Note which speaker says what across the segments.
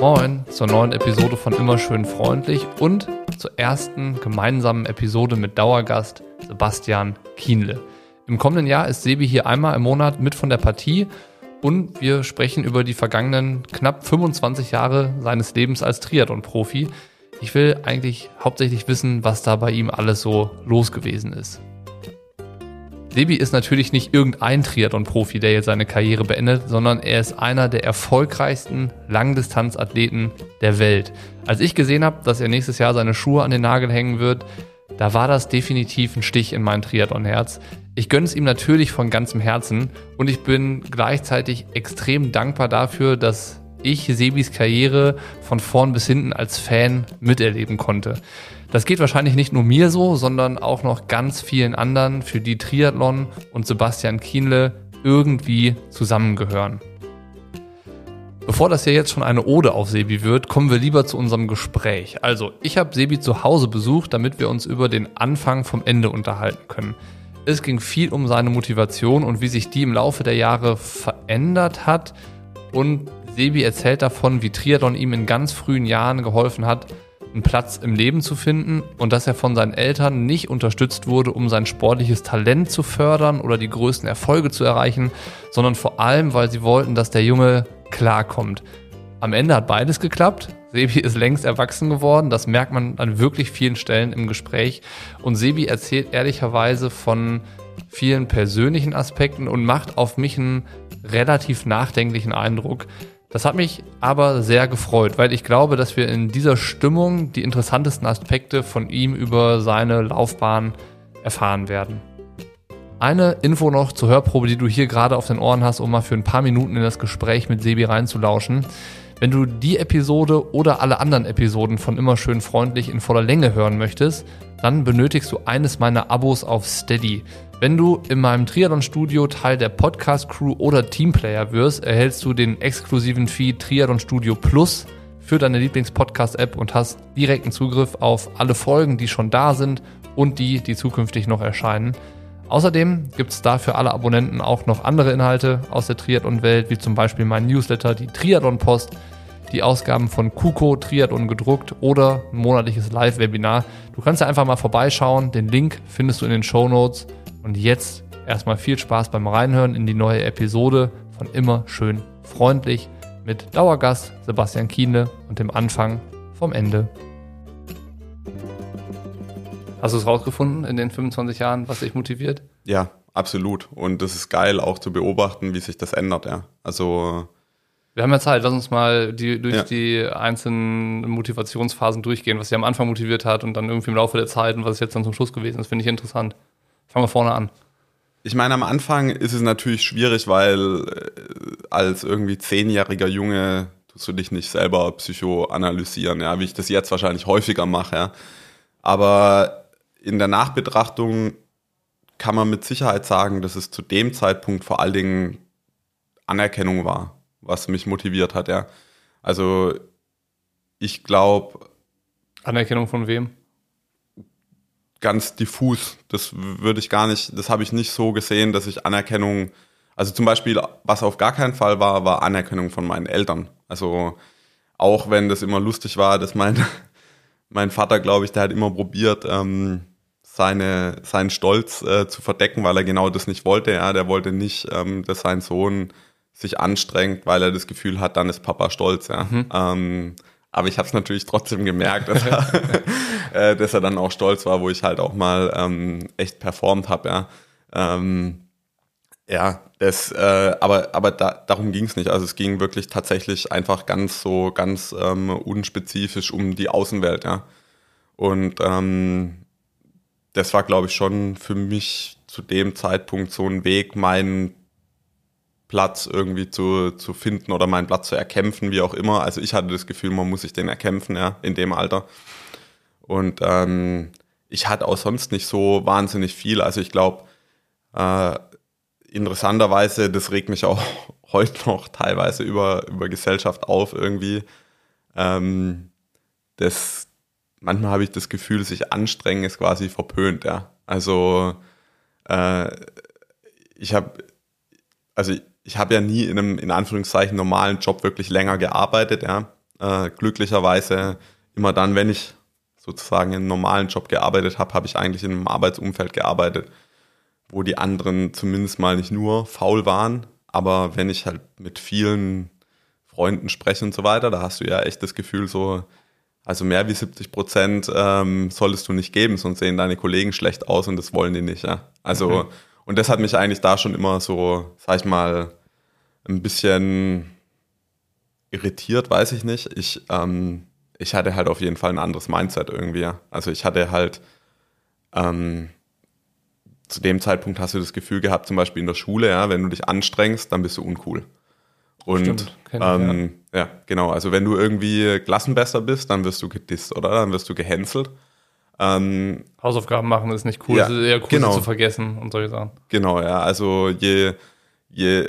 Speaker 1: Moin zur neuen Episode von Immer schön freundlich und zur ersten gemeinsamen Episode mit Dauergast Sebastian Kienle. Im kommenden Jahr ist Sebi hier einmal im Monat mit von der Partie und wir sprechen über die vergangenen knapp 25 Jahre seines Lebens als Triathlon-Profi. Ich will eigentlich hauptsächlich wissen, was da bei ihm alles so los gewesen ist. Sebi ist natürlich nicht irgendein Triathlon-Profi, der jetzt seine Karriere beendet, sondern er ist einer der erfolgreichsten Langdistanzathleten der Welt. Als ich gesehen habe, dass er nächstes Jahr seine Schuhe an den Nagel hängen wird, da war das definitiv ein Stich in mein Triathlon-Herz. Ich gönne es ihm natürlich von ganzem Herzen und ich bin gleichzeitig extrem dankbar dafür, dass ich Sebis Karriere von vorn bis hinten als Fan miterleben konnte. Das geht wahrscheinlich nicht nur mir so, sondern auch noch ganz vielen anderen, für die Triathlon und Sebastian Kienle irgendwie zusammengehören. Bevor das hier jetzt schon eine Ode auf Sebi wird, kommen wir lieber zu unserem Gespräch. Also, ich habe Sebi zu Hause besucht, damit wir uns über den Anfang vom Ende unterhalten können. Es ging viel um seine Motivation und wie sich die im Laufe der Jahre verändert hat. Und Sebi erzählt davon, wie Triathlon ihm in ganz frühen Jahren geholfen hat, einen Platz im Leben zu finden und dass er von seinen Eltern nicht unterstützt wurde, um sein sportliches Talent zu fördern oder die größten Erfolge zu erreichen, sondern vor allem, weil sie wollten, dass der Junge klarkommt. Am Ende hat beides geklappt. Sebi ist längst erwachsen geworden. Das merkt man an wirklich vielen Stellen im Gespräch. Und Sebi erzählt ehrlicherweise von vielen persönlichen Aspekten und macht auf mich einen relativ nachdenklichen Eindruck. Das hat mich aber sehr gefreut, weil ich glaube, dass wir in dieser Stimmung die interessantesten Aspekte von ihm über seine Laufbahn erfahren werden. Eine Info noch zur Hörprobe, die du hier gerade auf den Ohren hast, um mal für ein paar Minuten in das Gespräch mit Sebi reinzulauschen. Wenn du die Episode oder alle anderen Episoden von Immer schön freundlich in voller Länge hören möchtest, dann benötigst du eines meiner Abos auf Steady. Wenn du in meinem Triathlon-Studio Teil der Podcast-Crew oder Teamplayer wirst, erhältst du den exklusiven Feed Triathlon Studio Plus für deine Lieblings-Podcast-App und hast direkten Zugriff auf alle Folgen, die schon da sind und die, die zukünftig noch erscheinen. Außerdem gibt es da für alle Abonnenten auch noch andere Inhalte aus der Triathlon-Welt, wie zum Beispiel mein Newsletter, die Triathlon-Post, die Ausgaben von Kuko Triathlon gedruckt oder ein monatliches Live-Webinar. Du kannst ja einfach mal vorbeischauen. Den Link findest du in den Show Notes. Und jetzt erstmal viel Spaß beim Reinhören in die neue Episode von Immer schön freundlich mit Dauergast Sebastian Kiene und dem Anfang vom Ende. Hast du es rausgefunden in den 25 Jahren, was dich motiviert?
Speaker 2: Ja, absolut. Und das ist geil auch zu beobachten, wie sich das ändert, ja. Also
Speaker 1: wir haben ja Zeit, lass uns mal die, durch ja. die einzelnen Motivationsphasen durchgehen, was sie am Anfang motiviert hat und dann irgendwie im Laufe der Zeit und was ist jetzt dann zum Schluss gewesen ist, finde ich interessant. Fangen wir vorne an.
Speaker 2: Ich meine, am Anfang ist es natürlich schwierig, weil äh, als irgendwie zehnjähriger Junge tust du dich nicht selber psychoanalysieren, ja, wie ich das jetzt wahrscheinlich häufiger mache, ja. Aber in der Nachbetrachtung kann man mit Sicherheit sagen, dass es zu dem Zeitpunkt vor allen Dingen Anerkennung war, was mich motiviert hat, ja. Also ich glaube.
Speaker 1: Anerkennung von wem?
Speaker 2: Ganz diffus. Das würde ich gar nicht, das habe ich nicht so gesehen, dass ich Anerkennung, also zum Beispiel, was auf gar keinen Fall war, war Anerkennung von meinen Eltern. Also auch wenn das immer lustig war, dass mein, mein Vater, glaube ich, der hat immer probiert, ähm, seine, seinen Stolz äh, zu verdecken, weil er genau das nicht wollte. Ja, der wollte nicht, ähm, dass sein Sohn sich anstrengt, weil er das Gefühl hat, dann ist Papa stolz. Ja. Mhm. Ähm, aber ich habe es natürlich trotzdem gemerkt, dass er, äh, dass er dann auch stolz war, wo ich halt auch mal ähm, echt performt habe, ja. Ähm, ja, das, äh, aber, aber da, darum ging es nicht. Also es ging wirklich tatsächlich einfach ganz so, ganz ähm, unspezifisch um die Außenwelt, ja. Und ähm, das war, glaube ich, schon für mich zu dem Zeitpunkt so ein Weg, meinen Platz irgendwie zu, zu finden oder meinen Platz zu erkämpfen, wie auch immer. Also ich hatte das Gefühl, man muss sich den erkämpfen, ja, in dem Alter. Und ähm, ich hatte auch sonst nicht so wahnsinnig viel. Also ich glaube, äh, interessanterweise, das regt mich auch heute noch teilweise über, über Gesellschaft auf irgendwie. Ähm, das, manchmal habe ich das Gefühl, sich anstrengen ist quasi verpönt, ja. Also äh, ich habe, also ich habe ja nie in einem, in Anführungszeichen, normalen Job wirklich länger gearbeitet, ja. Äh, glücklicherweise immer dann, wenn ich sozusagen in einem normalen Job gearbeitet habe, habe ich eigentlich in einem Arbeitsumfeld gearbeitet, wo die anderen zumindest mal nicht nur faul waren, aber wenn ich halt mit vielen Freunden spreche und so weiter, da hast du ja echt das Gefühl so, also mehr wie 70 Prozent ähm, solltest du nicht geben, sonst sehen deine Kollegen schlecht aus und das wollen die nicht. Ja? Also, mhm. und das hat mich eigentlich da schon immer so, sag ich mal, ein bisschen irritiert, weiß ich nicht. Ich, ähm, ich hatte halt auf jeden Fall ein anderes Mindset irgendwie. Also ich hatte halt, ähm, zu dem Zeitpunkt hast du das Gefühl gehabt, zum Beispiel in der Schule, ja, wenn du dich anstrengst, dann bist du uncool. Und Stimmt, ähm, ja. ja. genau. Also wenn du irgendwie Klassenbester bist, dann wirst du gedisst, oder? Dann wirst du gehänselt.
Speaker 1: Ähm, Hausaufgaben machen ist nicht cool, ja, es ist eher cool, genau. zu vergessen und solche Sachen.
Speaker 2: Genau, ja. Also je, je,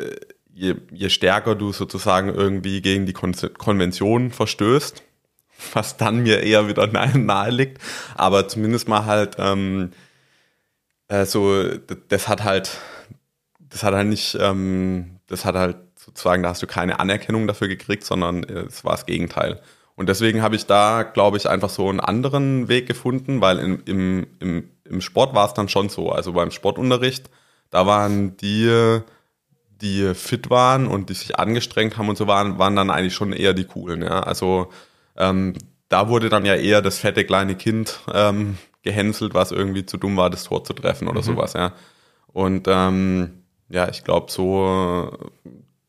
Speaker 2: je, je stärker du sozusagen irgendwie gegen die Kon Konvention verstößt, was dann mir eher wieder nahe, liegt, aber zumindest mal halt ähm, äh, so, das hat halt, das hat halt nicht, ähm, das hat halt sozusagen, da hast du keine Anerkennung dafür gekriegt, sondern äh, es war das Gegenteil. Und deswegen habe ich da, glaube ich, einfach so einen anderen Weg gefunden, weil in, im, im, im Sport war es dann schon so. Also beim Sportunterricht, da waren die, die fit waren und die sich angestrengt haben und so waren, waren dann eigentlich schon eher die coolen. Ja? Also ähm, da wurde dann ja eher das fette kleine Kind ähm, gehänselt, was irgendwie zu dumm war, das Tor zu treffen oder mhm. sowas. Ja? Und ähm, ja, ich glaube, so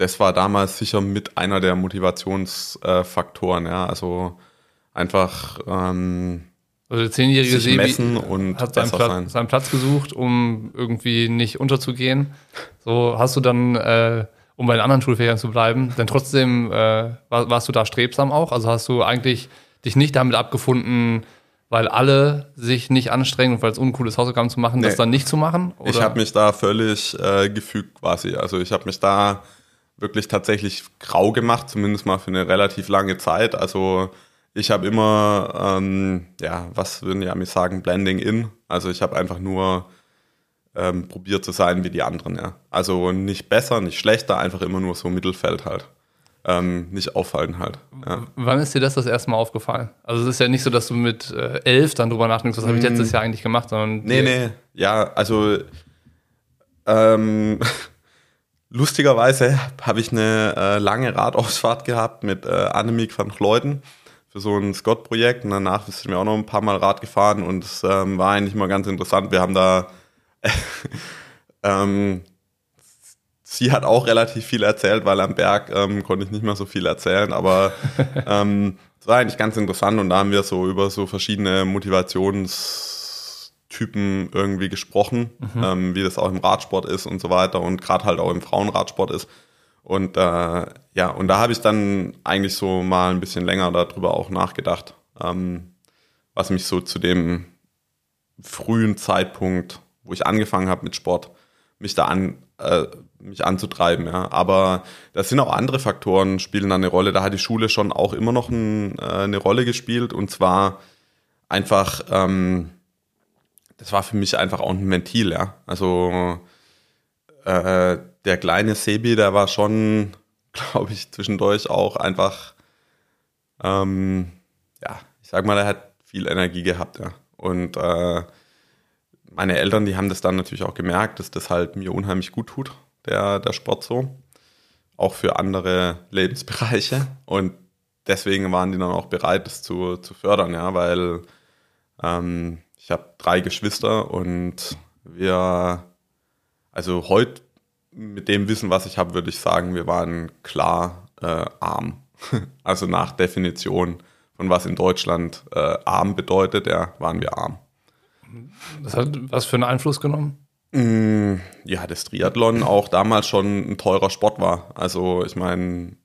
Speaker 2: das war damals sicher mit einer der Motivationsfaktoren, ja. Also einfach ähm,
Speaker 1: also der zehnjährige
Speaker 2: Sebi
Speaker 1: hat seinen Platz, seinen Platz, gesucht, um irgendwie nicht unterzugehen. So hast du dann, äh, um bei den anderen Schulfächern zu bleiben, denn trotzdem äh, war, warst du da strebsam auch? Also hast du eigentlich dich nicht damit abgefunden, weil alle sich nicht anstrengen und weil es uncool ist, Hausaufgaben zu machen, nee. das dann nicht zu machen?
Speaker 2: Oder? Ich habe mich da völlig äh, gefügt quasi. Also ich habe mich da wirklich tatsächlich grau gemacht, zumindest mal für eine relativ lange Zeit. Also ich habe immer, ähm, ja, was würden die Amis sagen, Blending in. Also ich habe einfach nur ähm, probiert zu sein wie die anderen, ja. Also nicht besser, nicht schlechter, einfach immer nur so Mittelfeld halt. Ähm, nicht auffallen halt. Ja.
Speaker 1: Wann ist dir das das erste Mal aufgefallen? Also es ist ja nicht so, dass du mit äh, elf dann drüber nachdenkst, was habe ich letztes mm. Jahr eigentlich gemacht, sondern...
Speaker 2: Nee, nee, ja, also ähm, Lustigerweise habe ich eine äh, lange Radausfahrt gehabt mit äh, Annemiek van Gleuden für so ein Scott-Projekt und danach sind wir auch noch ein paar Mal Rad gefahren und es ähm, war eigentlich mal ganz interessant. Wir haben da, ähm, sie hat auch relativ viel erzählt, weil am Berg ähm, konnte ich nicht mehr so viel erzählen, aber ähm, es war eigentlich ganz interessant und da haben wir so über so verschiedene Motivations- Typen irgendwie gesprochen, mhm. ähm, wie das auch im Radsport ist und so weiter und gerade halt auch im Frauenradsport ist. Und äh, ja, und da habe ich dann eigentlich so mal ein bisschen länger darüber auch nachgedacht, ähm, was mich so zu dem frühen Zeitpunkt, wo ich angefangen habe mit Sport, mich da an, äh, mich anzutreiben. Ja. Aber da sind auch andere Faktoren, spielen da eine Rolle. Da hat die Schule schon auch immer noch ein, äh, eine Rolle gespielt und zwar einfach ähm, das war für mich einfach auch ein Ventil, ja. Also äh, der kleine Sebi, der war schon, glaube ich, zwischendurch auch einfach, ähm, ja, ich sag mal, er hat viel Energie gehabt, ja. Und äh, meine Eltern, die haben das dann natürlich auch gemerkt, dass das halt mir unheimlich gut tut, der, der Sport so. Auch für andere Lebensbereiche. Und deswegen waren die dann auch bereit, das zu, zu fördern, ja, weil ähm, ich habe drei Geschwister und wir, also heute mit dem Wissen, was ich habe, würde ich sagen, wir waren klar äh, arm. Also nach Definition von was in Deutschland äh, arm bedeutet, ja, waren wir arm.
Speaker 1: Das hat was für einen Einfluss genommen?
Speaker 2: Mm, ja, das Triathlon auch damals schon ein teurer Sport war. Also ich meine,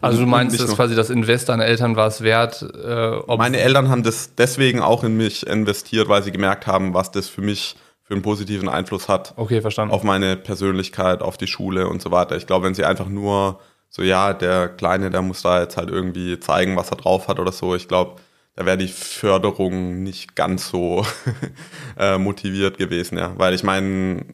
Speaker 1: also du meinst, dass quasi das Invest deiner Eltern war es wert?
Speaker 2: Äh, Meine Eltern haben das deswegen auch in mich investiert, weil sie gemerkt haben, was das für mich für einen positiven Einfluss hat.
Speaker 1: Okay, verstanden.
Speaker 2: Auf meine Persönlichkeit, auf die Schule und so weiter. Ich glaube, wenn sie einfach nur so, ja, der Kleine, der muss da jetzt halt irgendwie zeigen, was er drauf hat oder so. Ich glaube, da wäre die Förderung nicht ganz so äh, motiviert gewesen, ja. Weil ich meine,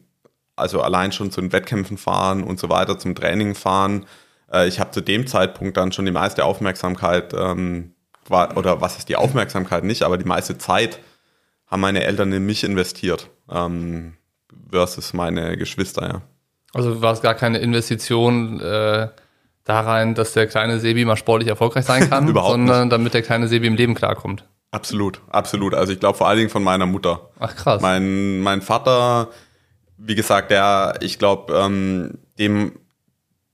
Speaker 2: also allein schon zu den Wettkämpfen fahren und so weiter, zum Training fahren, äh, ich habe zu dem Zeitpunkt dann schon die meiste Aufmerksamkeit, ähm, war, oder was ist die Aufmerksamkeit nicht, aber die meiste Zeit haben meine Eltern in mich investiert ähm, versus meine Geschwister, ja.
Speaker 1: Also war es gar keine Investition äh, da rein, dass der kleine Sebi mal sportlich erfolgreich sein kann, sondern nicht. damit der kleine Sebi im Leben klarkommt.
Speaker 2: Absolut, absolut. Also ich glaube vor allen Dingen von meiner Mutter.
Speaker 1: Ach krass.
Speaker 2: Mein, mein Vater, wie gesagt, der, ich glaube, ähm, dem,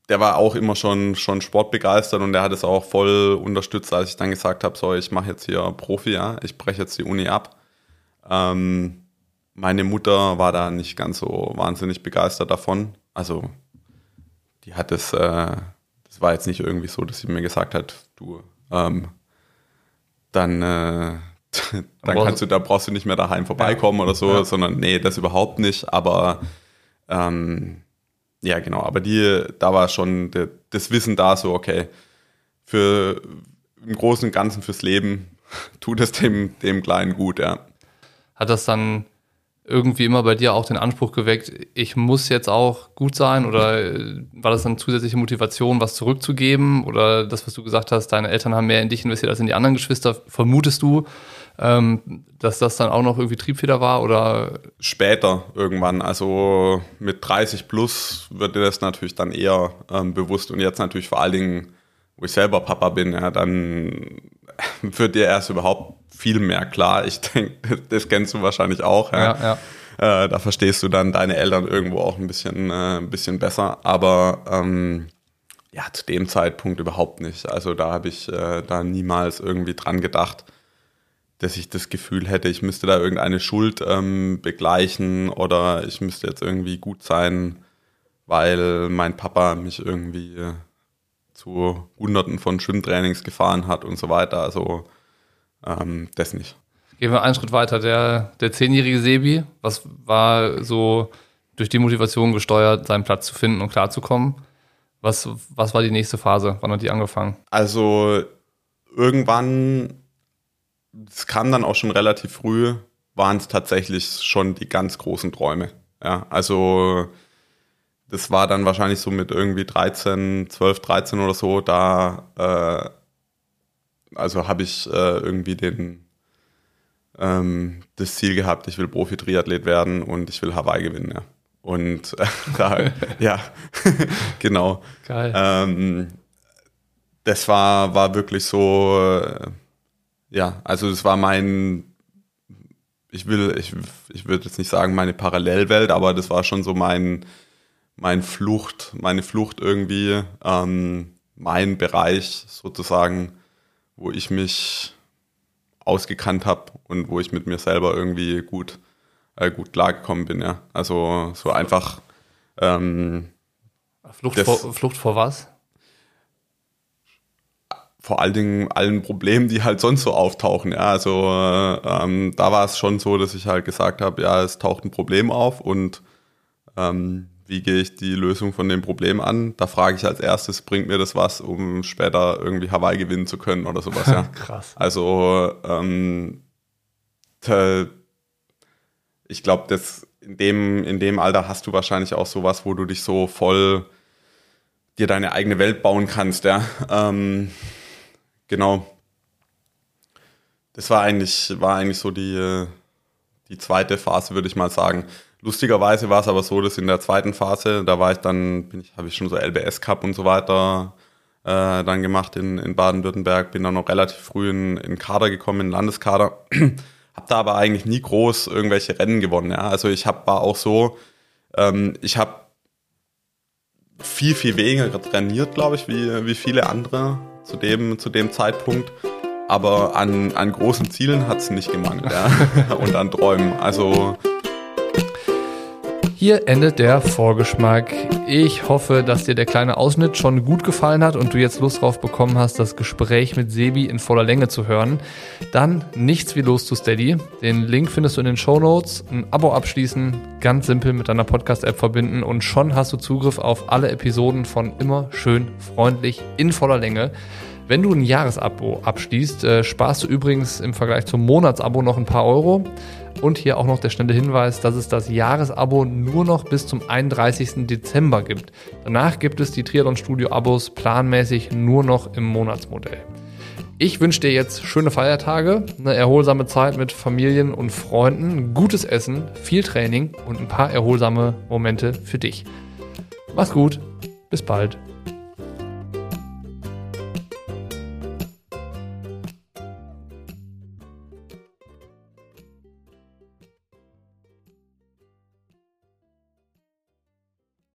Speaker 2: der war auch immer schon, schon sportbegeistert und der hat es auch voll unterstützt, als ich dann gesagt habe, so, ich mache jetzt hier Profi, ja, ich breche jetzt die Uni ab. Ähm, meine Mutter war da nicht ganz so wahnsinnig begeistert davon. Also die hat es, äh, das war jetzt nicht irgendwie so, dass sie mir gesagt hat, du, ähm, dann, äh, dann kannst du, da brauchst du nicht mehr daheim vorbeikommen ja. oder so, ja. sondern nee, das überhaupt nicht. Aber ähm, ja, genau, aber die, da war schon de, das Wissen da, so, okay, für im Großen und Ganzen fürs Leben tut es dem, dem Kleinen gut, ja.
Speaker 1: Hat das dann irgendwie immer bei dir auch den Anspruch geweckt, ich muss jetzt auch gut sein? Oder äh, war das dann zusätzliche Motivation, was zurückzugeben? Oder das, was du gesagt hast, deine Eltern haben mehr in dich investiert als in die anderen Geschwister, vermutest du, ähm, dass das dann auch noch irgendwie Triebfeder war? Oder?
Speaker 2: Später irgendwann, also mit 30 plus wird dir das natürlich dann eher ähm, bewusst. Und jetzt natürlich vor allen Dingen, wo ich selber Papa bin, ja, dann wird dir erst überhaupt viel mehr klar. Ich denke, das kennst du wahrscheinlich auch. Ja, ja. ja. Äh, da verstehst du dann deine Eltern irgendwo auch ein bisschen, äh, ein bisschen besser. Aber ähm, ja, zu dem Zeitpunkt überhaupt nicht. Also da habe ich äh, da niemals irgendwie dran gedacht, dass ich das Gefühl hätte, ich müsste da irgendeine Schuld ähm, begleichen oder ich müsste jetzt irgendwie gut sein, weil mein Papa mich irgendwie zu Hunderten von Schwimmtrainings gefahren hat und so weiter. Also ähm, das nicht.
Speaker 1: Gehen wir einen Schritt weiter. Der, der zehnjährige Sebi, was war so durch die Motivation gesteuert, seinen Platz zu finden und klarzukommen? Was, was war die nächste Phase? Wann hat die angefangen?
Speaker 2: Also irgendwann, es kam dann auch schon relativ früh, waren es tatsächlich schon die ganz großen Träume. Ja, also das war dann wahrscheinlich so mit irgendwie 13, 12, 13 oder so, da äh, also habe ich äh, irgendwie den, ähm, das Ziel gehabt, ich will Profi-Triathlet werden und ich will Hawaii gewinnen, ja. Und äh, da, ja, genau.
Speaker 1: Geil.
Speaker 2: Ähm, das war, war wirklich so, äh, ja, also es war mein, ich will, ich, ich würde jetzt nicht sagen meine Parallelwelt, aber das war schon so mein, mein Flucht, meine Flucht irgendwie, ähm, mein Bereich sozusagen, wo ich mich ausgekannt habe und wo ich mit mir selber irgendwie gut, äh, gut klargekommen bin, ja. Also so einfach. Ähm,
Speaker 1: Flucht, vor, Flucht vor was?
Speaker 2: Vor allen Dingen allen Problemen, die halt sonst so auftauchen. Ja, also ähm, da war es schon so, dass ich halt gesagt habe, ja, es taucht ein Problem auf und ähm, wie gehe ich die Lösung von dem Problem an? Da frage ich als erstes, bringt mir das was, um später irgendwie Hawaii gewinnen zu können oder sowas, ja.
Speaker 1: Krass.
Speaker 2: Also ähm, ich glaube, in dem, in dem Alter hast du wahrscheinlich auch sowas, wo du dich so voll dir deine eigene Welt bauen kannst, ja. Ähm, genau. Das war eigentlich, war eigentlich so die, die zweite Phase, würde ich mal sagen. Lustigerweise war es aber so, dass in der zweiten Phase, da war ich dann, bin ich, habe ich schon so LBS Cup und so weiter äh, dann gemacht in, in Baden-Württemberg, bin dann noch relativ früh in, in Kader gekommen, in Landeskader, habe da aber eigentlich nie groß irgendwelche Rennen gewonnen. Ja? Also ich hab, war auch so, ähm, ich habe viel, viel weniger trainiert, glaube ich, wie, wie viele andere zu dem, zu dem Zeitpunkt. Aber an, an großen Zielen hat es nicht gemangelt, ja. Und an Träumen. Also
Speaker 1: hier endet der Vorgeschmack. Ich hoffe, dass dir der kleine Ausschnitt schon gut gefallen hat und du jetzt Lust drauf bekommen hast, das Gespräch mit Sebi in voller Länge zu hören. Dann nichts wie los zu Steady. Den Link findest du in den Show Notes. Ein Abo abschließen, ganz simpel mit deiner Podcast-App verbinden und schon hast du Zugriff auf alle Episoden von immer schön freundlich in voller Länge. Wenn du ein Jahresabo abschließt, äh, sparst du übrigens im Vergleich zum Monatsabo noch ein paar Euro. Und hier auch noch der schnelle Hinweis, dass es das Jahresabo nur noch bis zum 31. Dezember gibt. Danach gibt es die Triathlon Studio Abos planmäßig nur noch im Monatsmodell. Ich wünsche dir jetzt schöne Feiertage, eine erholsame Zeit mit Familien und Freunden, gutes Essen, viel Training und ein paar erholsame Momente für dich. Mach's gut, bis bald.